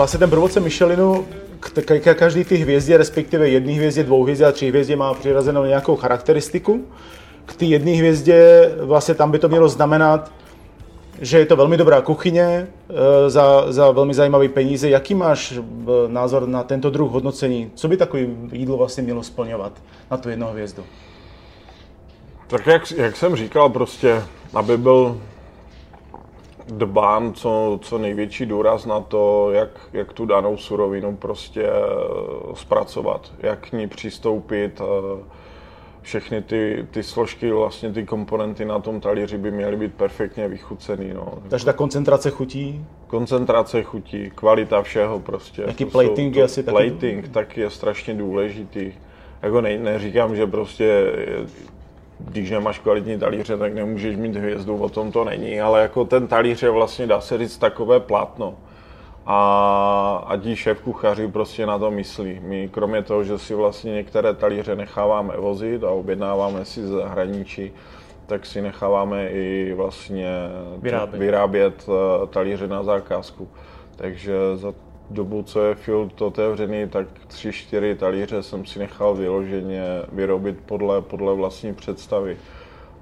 vlastně ten průvodce Michelinu k každý ty hvězdě, respektive jedné hvězdě, dvou hvězdě a tři hvězdě má přirazenou nějakou charakteristiku. K ty jedné hvězdě vlastně tam by to mělo znamenat, že je to velmi dobrá kuchyně eh, za, za velmi zajímavé peníze. Jaký máš eh, názor na tento druh hodnocení? Co by takové jídlo vlastně mělo splňovat na tu jednu hvězdu? Tak jak, jak jsem říkal, prostě, aby byl dbán co, co největší důraz na to, jak, jak tu danou surovinu prostě eh, zpracovat, jak k ní přistoupit, všechny ty, ty složky, vlastně ty komponenty na tom talíři by měly být perfektně vychucený. No. Takže ta koncentrace chutí? Koncentrace chutí, kvalita všeho prostě. Jaký plating je asi taky? Plating taky je strašně důležitý. Jako ne, neříkám, že prostě když nemáš kvalitní talíře, tak nemůžeš mít hvězdu, o tom to není, ale jako ten talíř je vlastně, dá se říct, takové plátno a, a ti šéf kuchaři prostě na to myslí. My kromě toho, že si vlastně některé talíře necháváme vozit a objednáváme si z zahraničí, tak si necháváme i vlastně vyrábět, vyrábět eh, talíře na zakázku. Takže za dobu, co je Field otevřený, tak tři, čtyři talíře jsem si nechal vyloženě vyrobit podle, podle vlastní představy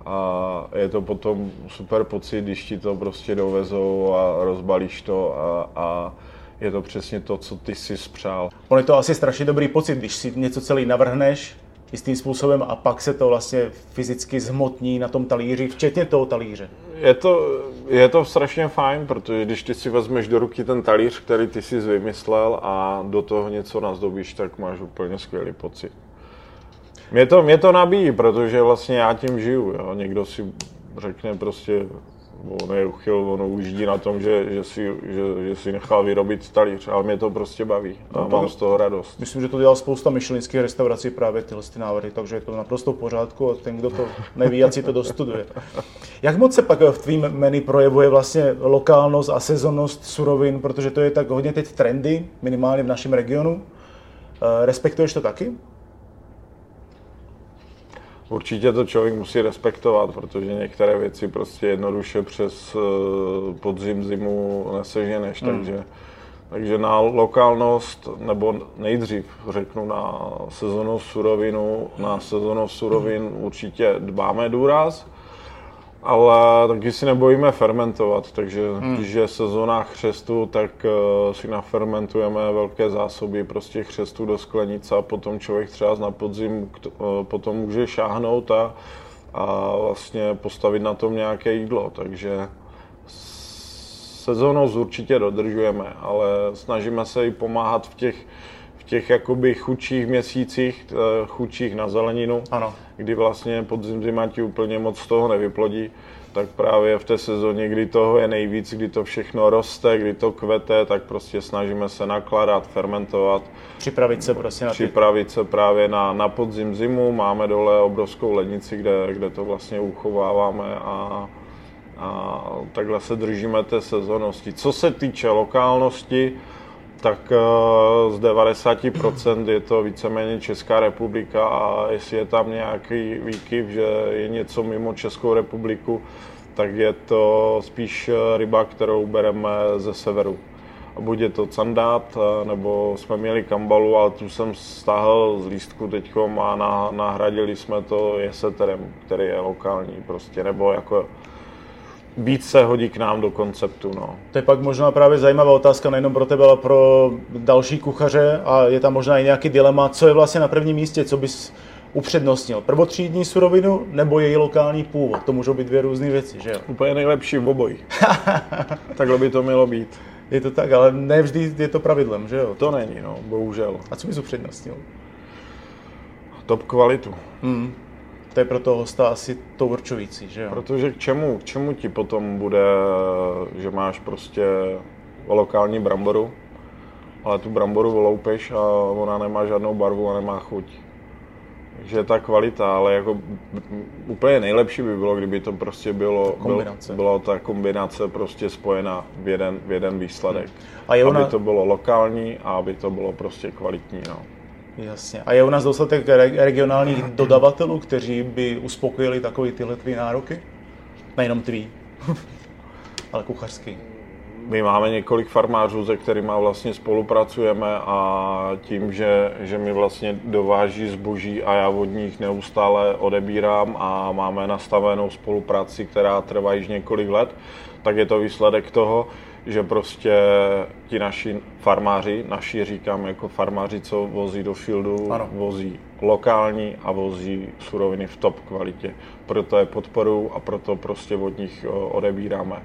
a je to potom super pocit, když ti to prostě dovezou a rozbalíš to a, a je to přesně to, co ty si spřál. On je to asi strašně dobrý pocit, když si něco celý navrhneš jistým způsobem a pak se to vlastně fyzicky zhmotní na tom talíři, včetně toho talíře. Je to, je to strašně fajn, protože když ty si vezmeš do ruky ten talíř, který ty jsi vymyslel a do toho něco nazdobíš, tak máš úplně skvělý pocit. Mě to, mě to nabíjí, protože vlastně já tím žiju. Jo. Někdo si řekne prostě, on je uchyl, on ujíždí na tom, že, že, si, že, že si nechal vyrobit talíř, ale mě to prostě baví a no, mám z toho radost. Myslím, že to dělal spousta myšelinských restaurací právě tyhle ty návrhy, takže je to naprosto v pořádku a ten, kdo to neví, ať si to dostuduje. Jak moc se pak v tvým menu projevuje vlastně lokálnost a sezonnost surovin, protože to je tak hodně teď trendy, minimálně v našem regionu. Eh, respektuješ to taky? Určitě to člověk musí respektovat, protože některé věci prostě jednoduše přes eh, podzim, zimu neseženeš, hmm. takže, takže na lokálnost, nebo nejdřív řeknu na sezonu surovinu, na sezonu surovin určitě dbáme důraz, ale taky si nebojíme fermentovat, takže hmm. když je sezóna chřestu, tak uh, si nafermentujeme velké zásoby prostě chřestu do sklenice a potom člověk třeba na podzim uh, potom může šáhnout a, a vlastně postavit na tom nějaké jídlo, takže sezónou určitě dodržujeme, ale snažíme se i pomáhat v těch těch jakoby chudších měsících, eh, chudších na zeleninu, ano. kdy vlastně podzim zima ti úplně moc toho nevyplodí, tak právě v té sezóně, kdy toho je nejvíc, kdy to všechno roste, kdy to kvete, tak prostě snažíme se nakládat, fermentovat. Připravit se prostě na ty... Připravit se právě na, na podzim zimu. Máme dole obrovskou lednici, kde, kde to vlastně uchováváme a, a takhle se držíme té sezónnosti. Co se týče lokálnosti, tak eh, z 90% je to víceméně Česká republika a jestli je tam nějaký výkyv, že je něco mimo Českou republiku, tak je to spíš eh, ryba, kterou bereme ze severu. A buď je to candát, eh, nebo jsme měli kambalu, ale tu jsem stáhl z lístku teďkom a nahradili jsme to jeseterem, který je lokální prostě, nebo jako víc se hodí k nám do konceptu. No. To je pak možná právě zajímavá otázka nejenom pro tebe, ale pro další kuchaře a je tam možná i nějaký dilema, co je vlastně na prvním místě, co bys upřednostnil. Prvotřídní surovinu nebo její lokální původ? To můžou být dvě různé věci, že jo? Úplně nejlepší v obojí. Takhle by to mělo být. Je to tak, ale ne vždy je to pravidlem, že jo? To není, no, bohužel. A co bys upřednostnil? Top kvalitu. Hmm to je pro toho hosta asi to určující, že jo? Protože k čemu, k čemu ti potom bude, že máš prostě lokální bramboru, ale tu bramboru voloupeš a ona nemá žádnou barvu a nemá chuť. Takže ta kvalita, ale jako úplně nejlepší by bylo, kdyby to prostě bylo, kombinace. bylo ta kombinace prostě spojena v jeden, v jeden výsledek. Hmm. A je ona... Aby to bylo lokální a aby to bylo prostě kvalitní. No. Jasně. A je u nás dostatek regionálních dodavatelů, kteří by uspokojili takové tyhle tvý nároky? Nejenom tvý, ale kuchařský. my máme několik farmářů, se kterými vlastně spolupracujeme a tím, že, že mi vlastně dováží zboží a já od nich neustále odebírám a máme nastavenou spolupráci, která trvá již několik let, tak je to výsledek toho, že prostě ti naši farmáři, naši říkám jako farmáři, co vozí do fieldu, ano. vozí lokální a vozí suroviny v top kvalitě. Proto je podporu a proto prostě od nich odebíráme.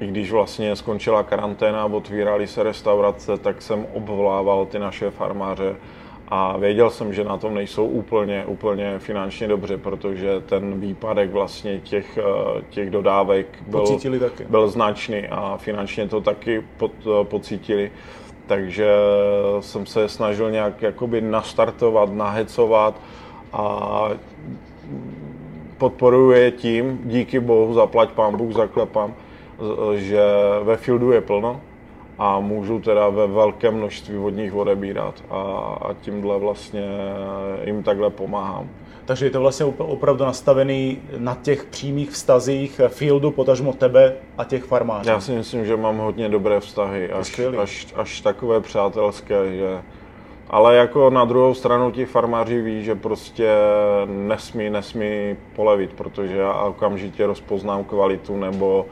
I když vlastně skončila karanténa a otvírali se restaurace, tak jsem obvolával ty naše farmáře a věděl jsem, že na tom nejsou úplně, úplně finančně dobře, protože ten výpadek vlastně těch, eh, těch dodávek byl, byl značný a finančně to taky pod, eh, pocítili. Takže jsem se snažil nějak jakoby nastartovat, nahecovat a podporuje tím, díky bohu, zaplať pán Bůh, zaklepám, že ve fieldu je plno, a můžu teda ve velkém množství od nich odebírat a, a tímhle vlastně jim takhle pomáhám. Takže je to vlastně opravdu nastavený na těch přímých vztazích fieldu, potažmo tebe a těch farmářů. Já si myslím, že mám hodně dobré vztahy, až, až, až takové přátelské, že ale jako na druhou stranu ti farmáři ví, že prostě nesmí, nesmí polevit, protože já okamžitě rozpoznám kvalitu nebo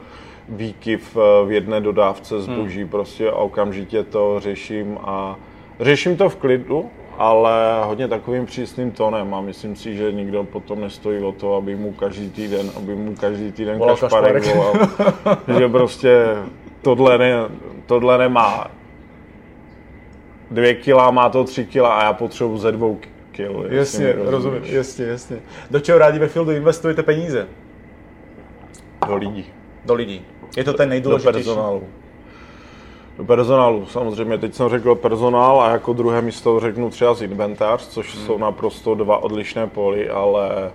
výkyv eh, v jedné dodávce zboží hmm. prostě a okamžitě to řeším a řeším to v klidu, ale hodně takovým přísným tónem a myslím si, že nikdo potom nestojí o to, aby mu každý týden, aby mu každý týden volal kašparek, kašparek. volal, že prostě tohle, ne, tohle nemá dvě kila, má to tři kila a já potřebuji ze dvou kil. Jasně, rozumím, jasně, jasně. Do čeho rádi ve fieldu investujete peníze? Do lidí. Do lidí. Je to ten nejdůležitější. Do personálu. Do personálu. Samozřejmě teď jsem řekl personál a jako druhé místo řeknu třeba z inventář, což hmm. jsou naprosto dva odlišné poli, ale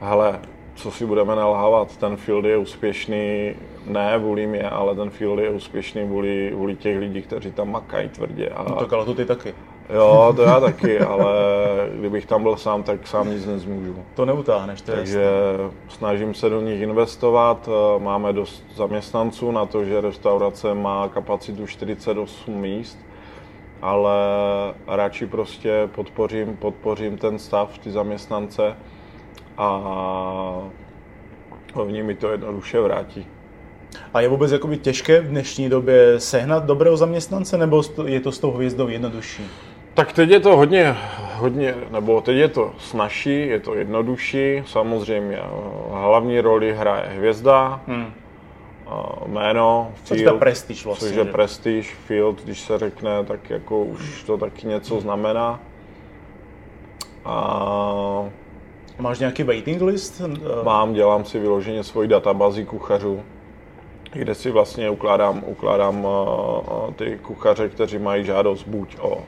hele, co si budeme nalhávat, ten field je úspěšný ne vůli mě, ale ten field je úspěšný vůli, vůli těch lidí, kteří tam makají tvrdě. A... No tak ale to ty taky. Jo, to já taky, ale kdybych tam byl sám, tak sám nic nezmůžu. To neutáhneš, to Takže jasný. snažím se do nich investovat. Máme dost zaměstnanců na to, že restaurace má kapacitu 48 míst, ale radši prostě podpořím, podpořím ten stav, ty zaměstnance a hlavně mi to jednoduše vrátí. A je vůbec jakoby těžké v dnešní době sehnat dobrého zaměstnance, nebo je to s tou hvězdou jednodušší? Tak teď je to hodně, hodně, nebo teď je to snažší, je to jednodušší. Samozřejmě hlavní roli hraje hvězda, hmm. jméno, Field, což je prestiž vlastně. Což je prestiž, Field, když se řekne, tak jako už to taky něco hmm. znamená. A Máš nějaký waiting list? Mám, dělám si vyloženě svoji databázi kuchařů, kde si vlastně ukládám, ukládám ty kuchaře, kteří mají žádost buď o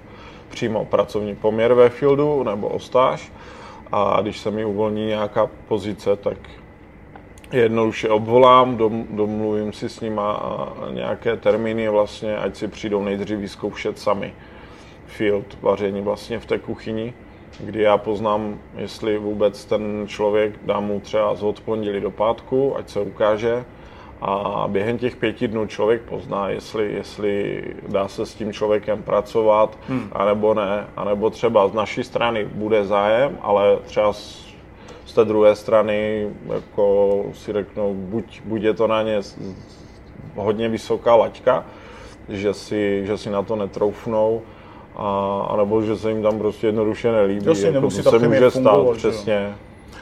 přímo pracovní poměr ve fieldu nebo o stáž. A když se mi uvolní nějaká pozice, tak jednoduše obvolám, dom, domluvím si s nima nějaké termíny vlastně, ať si přijdou nejdřív vyzkoušet sami field vaření vlastně v té kuchyni, kdy já poznám, jestli vůbec ten člověk dám mu třeba od pondělí do pátku, ať se ukáže, a během těch pěti dnů člověk pozná, jestli, jestli dá se s tím člověkem pracovat, hmm. anebo ne, anebo třeba z naší strany bude zájem, ale třeba z, z té druhé strany jako si řeknou, buď, buď je to na ně hodně vysoká laťka, že si, že si na to netroufnou, a, anebo že se jim tam prostě jednoduše nelíbí. Jasně, jako, to se může stát, přesně.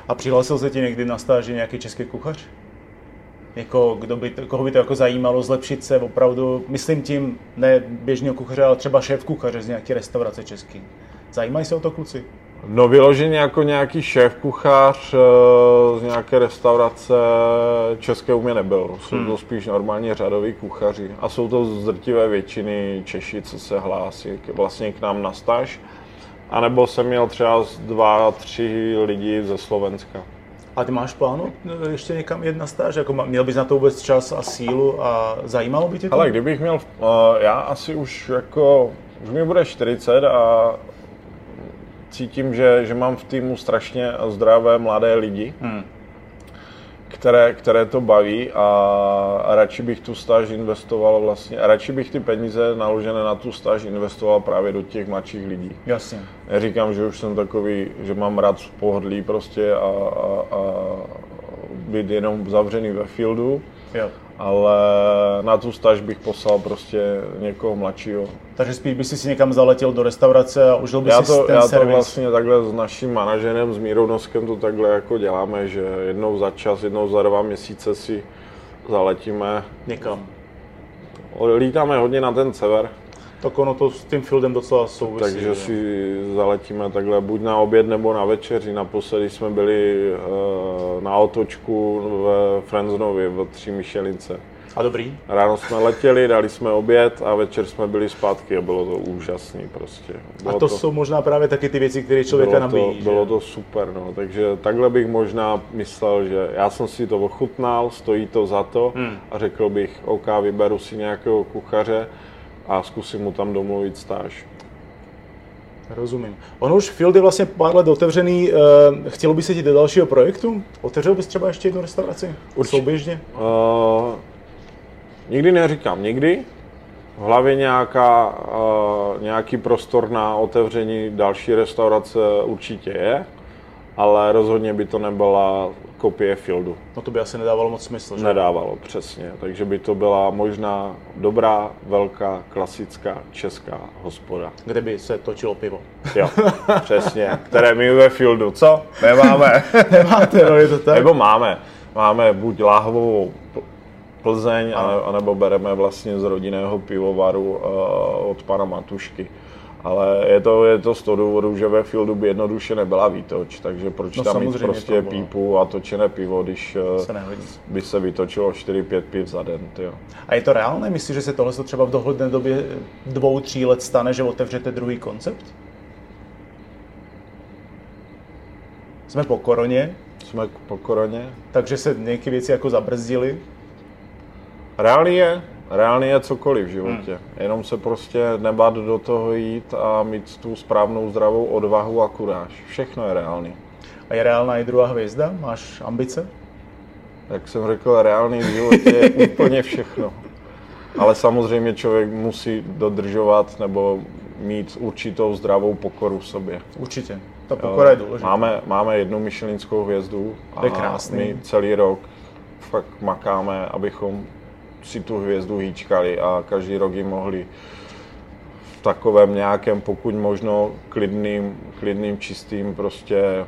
A přihlásil se ti někdy na stáži nějaký český kuchař? Jako, kdo by, koho by to jako zajímalo zlepšit se opravdu, myslím tím ne běžného kuchaře, ale třeba šéf kuchaře z nějaké restaurace český. Zajímají se o to kluci? No vyloženě jako nějaký šéf kuchař eh, z nějaké restaurace české u mě nebyl. Jsou hmm. to spíš normálně řadoví kuchaři. A jsou to z drtivé většiny Češi, co se hlásí vlastně k nám na stáž. A nebo jsem měl třeba dva, tři lidi ze Slovenska. A ty máš plánu eh, ještě někam jet na stáž? Jako měl bys na to vůbec čas a sílu a zajímalo by tě to? Ale kdybych měl, uh, já asi už jako, už mi bude 40 a cítím, že, že mám v týmu strašně zdravé mladé lidi, hmm. Které, které to baví a, a radši bych tu stáž investoval vlastně, a radši bych ty peníze naložené na tu stáž investoval právě do těch mladších lidí. Jasně. Já říkám, že už jsem takový, že mám rád pohodlí prostě a, a, a být jenom zavřený ve fieldu, Jo. Ale na tu stáž bych poslal prostě někoho mladšího. Takže spíš by si si někam zaletěl do restaurace a užil by Já si to, ten já to servis. vlastně takhle s naším manažerem, s Mírou Noskem to takhle jako děláme, že jednou za čas, jednou za dva měsíce si zaletíme. Někam. Lítáme hodně na ten sever, Tak ono to s tím fieldem docela souvisí. takže že? si zaletíme takhle buď na oběd nebo na večeři. Naposledy jsme byli eh, na otočku v Frenznovi v Tři Michelince. A dobrý? Ráno jsme letěli, dali jsme oběd a večer jsme byli zpátky a bylo to úžasný prostě. A Bylo to, jsou možná právě taky ty věci, které člověka bylo to, nabíjí. že? bylo to super, no. takže takhle bych možná myslel, že já jsem si to ochutnal, stojí to za to Hmm. a řekl bych, OK, vyberu si nějakého kuchaře a zkusím mu tam domluvit stáž. Rozumím. Ono už Field je vlastně pár let otevřený. eh, Chtělo by se ti do dalšího projektu? Otevřel bys třeba ještě jednu restauraci? Určitě. Souběžně? Uh, nikdy neříkám nikdy, v hlavě nějaká, uh, nějaký prostor na otevření další restaurace určitě je, ale rozhodně by to nebyla kopie Fieldu. No to by asi nedávalo moc smysl, že? Nedávalo, přesně. Takže by to byla možná dobrá, velká, klasická česká hospoda. Kde by se točilo pivo. Jo, přesně. Které my ve Fieldu, co? Nemáme. Nemáte, no je to tak? Nebo máme. Máme buď láhvovou Pl- Plzeň, ano. anebo bereme vlastně z rodinného pivovaru uh, od pana Matušky. Ale je to, je to z toho důvodu, že ve Fieldu by jednoduše nebyla výtoč, takže proč No tam mít prostě bylo. pípu a točené pivo, když eh, Se nehodí. by se vytočilo 4-5 piv za den. Tyjo. A je to reálné? Myslíš, že se tohle třeba v dohledné době dvou, tří let stane, že otevřete druhý koncept? Jsme po koroně, Jsme po koroně. takže se nějaké věci jako zabrzdily. Reálný je, reálný je cokoliv v životě. Hmm. Jenom se prostě nebát do toho jít a mít tu správnou zdravou odvahu a kuráž. Všechno je reálný. A je reálná i druhá hvězda? Máš ambice? Jak jsem řekl, reálný v životě je úplně všechno. Ale samozřejmě člověk musí dodržovat nebo mít určitou zdravou pokoru v sobě. Určitě. Ta pokora je důležitá. Máme, máme jednu myšelinskou hvězdu a To je krásný. my celý rok fakt makáme, abychom si tu hvězdu hýčkali a každý rok ji mohli v takovém nějakém, pokud možno klidným, klidným čistým prostě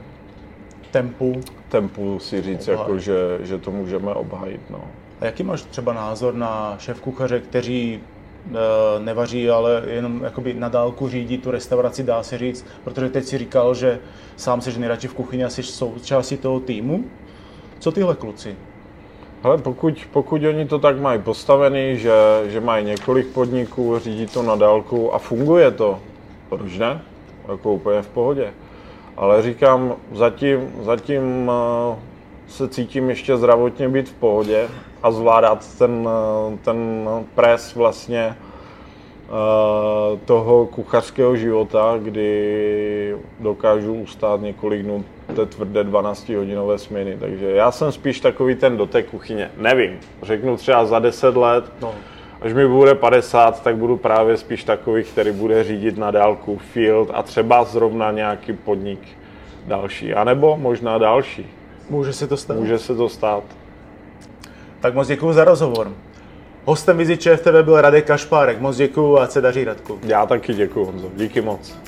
Tempu. tempu si říct, jako, že, že to můžeme obhájit. No. A jaký máš třeba názor na šéf kuchaře, kteří e, nevaří, ale jenom jakoby na dálku řídí tu restauraci, dá se říct, protože teď si říkal, že sám jsi nejradši v kuchyni a jsi součástí toho týmu. Co tyhle kluci? Ale pokud, pokud oni to tak mají postavený, že, že mají několik podniků, řídí to na dálku a funguje to, proč ne? Jako úplně v pohodě. Ale říkám, zatím, zatím eh, se cítím ještě zdravotně být v pohodě a zvládat ten, eh, ten pres vlastně toho kuchařského života, kdy dokážu ustát několik dnů té tvrdé 12-hodinové směny. Takže já jsem spíš takový ten do té kuchyně. Nevím, řeknu třeba za 10 let, No, až mi bude 50, tak budu právě spíš takový, který bude řídit na dálku field a třeba zrovna nějaký podnik další, anebo možná další. může se to stát. Může se to stát. Tak moc děkuji za rozhovor. Hostem Vizit TV byl Radek Kašpárek. Moc děkuji a se daří Radku. Já taky děkuji, Honzo. Díky moc.